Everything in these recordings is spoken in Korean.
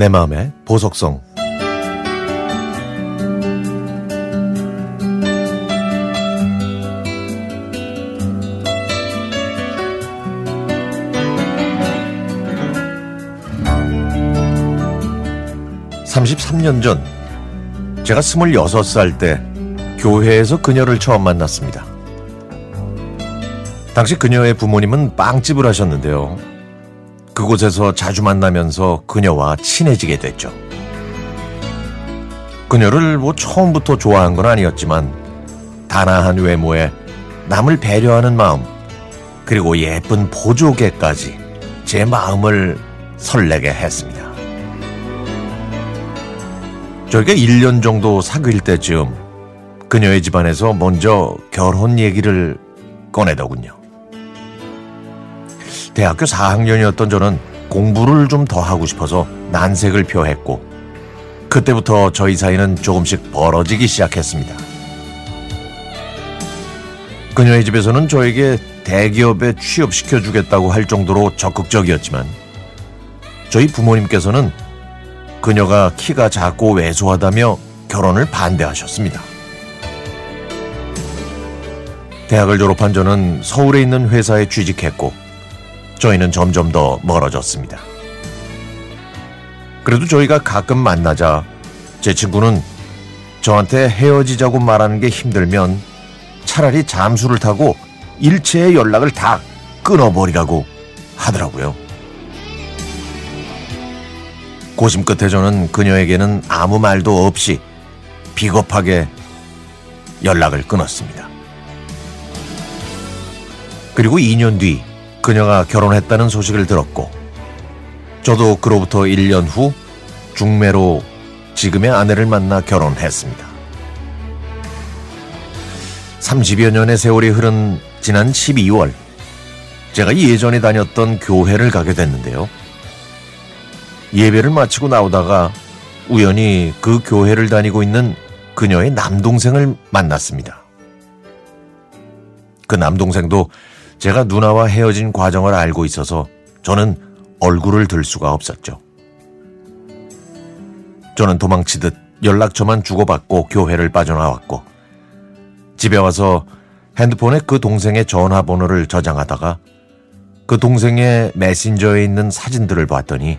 내 마음의 보석성 (33년) 전 제가 스물여섯 살 때 교회에서 그녀를 처음 만났습니다. 당시 그녀의 부모님은 빵집을 하셨는데요. 그곳에서 자주 만나면서 그녀와 친해지게 됐죠. 그녀를 뭐 처음부터 좋아한 건 아니었지만 단아한 외모에 남을 배려하는 마음 그리고 예쁜 보조개까지 제 마음을 설레게 했습니다. 저희가 1년 정도 사귈 때쯤 그녀의 집안에서 먼저 결혼 얘기를 꺼내더군요. 대학교 4학년이었던 저는 공부를 좀 더 하고 싶어서 난색을 표했고 그때부터 저희 사이는 조금씩 벌어지기 시작했습니다. 그녀의 집에서는 저에게 대기업에 취업시켜 주겠다고 할 정도로 적극적이었지만 저희 부모님께서는 그녀가 키가 작고 왜소하다며 결혼을 반대하셨습니다. 대학을 졸업한 저는 서울에 있는 회사에 취직했고 저희는 점점 더 멀어졌습니다. 그래도 저희가 가끔 만나자 제 친구는 저한테 헤어지자고 말하는 게 힘들면 차라리 잠수를 타고 일체의 연락을 다 끊어버리라고 하더라고요. 고심 끝에 저는 그녀에게는 아무 말도 없이 비겁하게 연락을 끊었습니다. 그리고 2년 뒤 그녀가 결혼했다는 소식을 들었고 저도 그로부터 1년 후 중매로 지금의 아내를 만나 결혼했습니다. 30여 년의 세월이 흐른 지난 12월 제가 예전에 다녔던 교회를 가게 됐는데요. 예배를 마치고 나오다가 우연히 그 교회를 다니고 있는 그녀의 남동생을 만났습니다. 그 남동생도 제가 누나와 헤어진 과정을 알고 있어서 저는 얼굴을 들 수가 없었죠. 저는 도망치듯 연락처만 주고받고 교회를 빠져나왔고 집에 와서 핸드폰에 그 동생의 전화번호를 저장하다가 그 동생의 메신저에 있는 사진들을 봤더니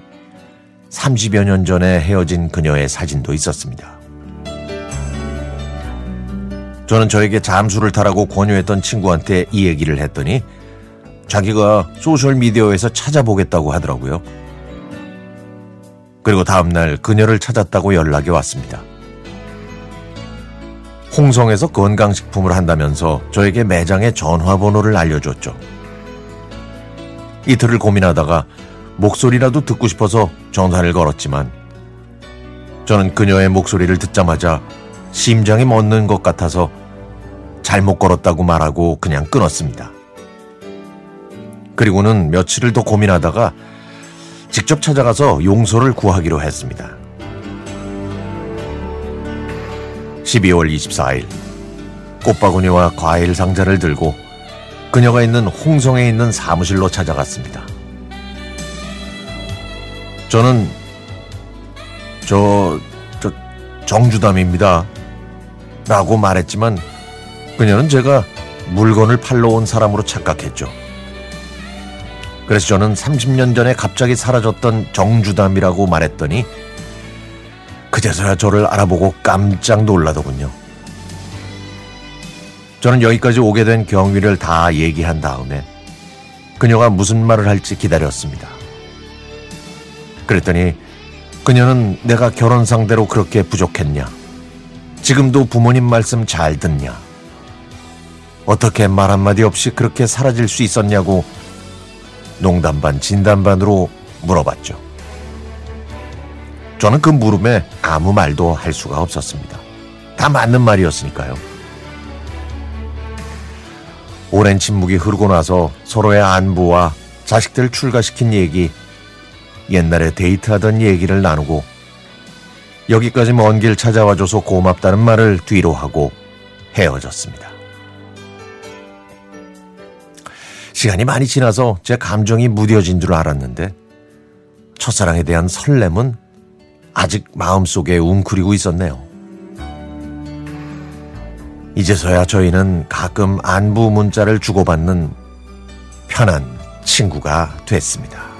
30여 년 전에 헤어진 그녀의 사진도 있었습니다. 저는 저에게 잠수를 타라고 권유했던 친구한테 이 얘기를 했더니 자기가 소셜미디어에서 찾아보겠다고 하더라고요. 그리고 다음날 그녀를 찾았다고 연락이 왔습니다. 홍성에서 건강식품을 한다면서 저에게 매장의 전화번호를 알려줬죠. 이틀을 고민하다가 목소리라도 듣고 싶어서 전화를 걸었지만 저는 그녀의 목소리를 듣자마자 심장이 멎는 것 같아서 잘못 걸었다고 말하고 그냥 끊었습니다. 그리고는 며칠을 더 고민하다가 직접 찾아가서 용서를 구하기로 했습니다. 12월 24일 꽃바구니와 과일 상자를 들고 그녀가 있는 홍성에 있는 사무실로 찾아갔습니다. 저는 저, 저 정주담입니다. 라고 말했지만 그녀는 제가 물건을 팔러 온 사람으로 착각했죠. 그래서 저는 30년 전에 갑자기 사라졌던 정주담이라고 말했더니 그제서야 저를 알아보고 깜짝 놀라더군요. 저는 여기까지 오게 된 경위를 다 얘기한 다음에 그녀가 무슨 말을 할지 기다렸습니다. 그랬더니 그녀는 내가 결혼 상대로 그렇게 부족했냐? 지금도 부모님 말씀 잘 듣냐? 어떻게 말 한마디 없이 그렇게 사라질 수 있었냐고 농담 반 진담 반으로 물어봤죠. 저는 그 물음에 아무 말도 할 수가 없었습니다. 다 맞는 말이었으니까요. 오랜 침묵이 흐르고 나서 서로의 안부와 자식들 출가시킨 얘기, 옛날에 데이트하던 얘기를 나누고 여기까지 먼 길 찾아와줘서 고맙다는 말을 뒤로 하고 헤어졌습니다. 시간이 많이 지나서 제 감정이 무뎌진 줄 알았는데 첫사랑에 대한 설렘은 아직 마음속에 웅크리고 있었네요. 이제서야 저희는 가끔 안부 문자를 주고받는 편한 친구가 됐습니다.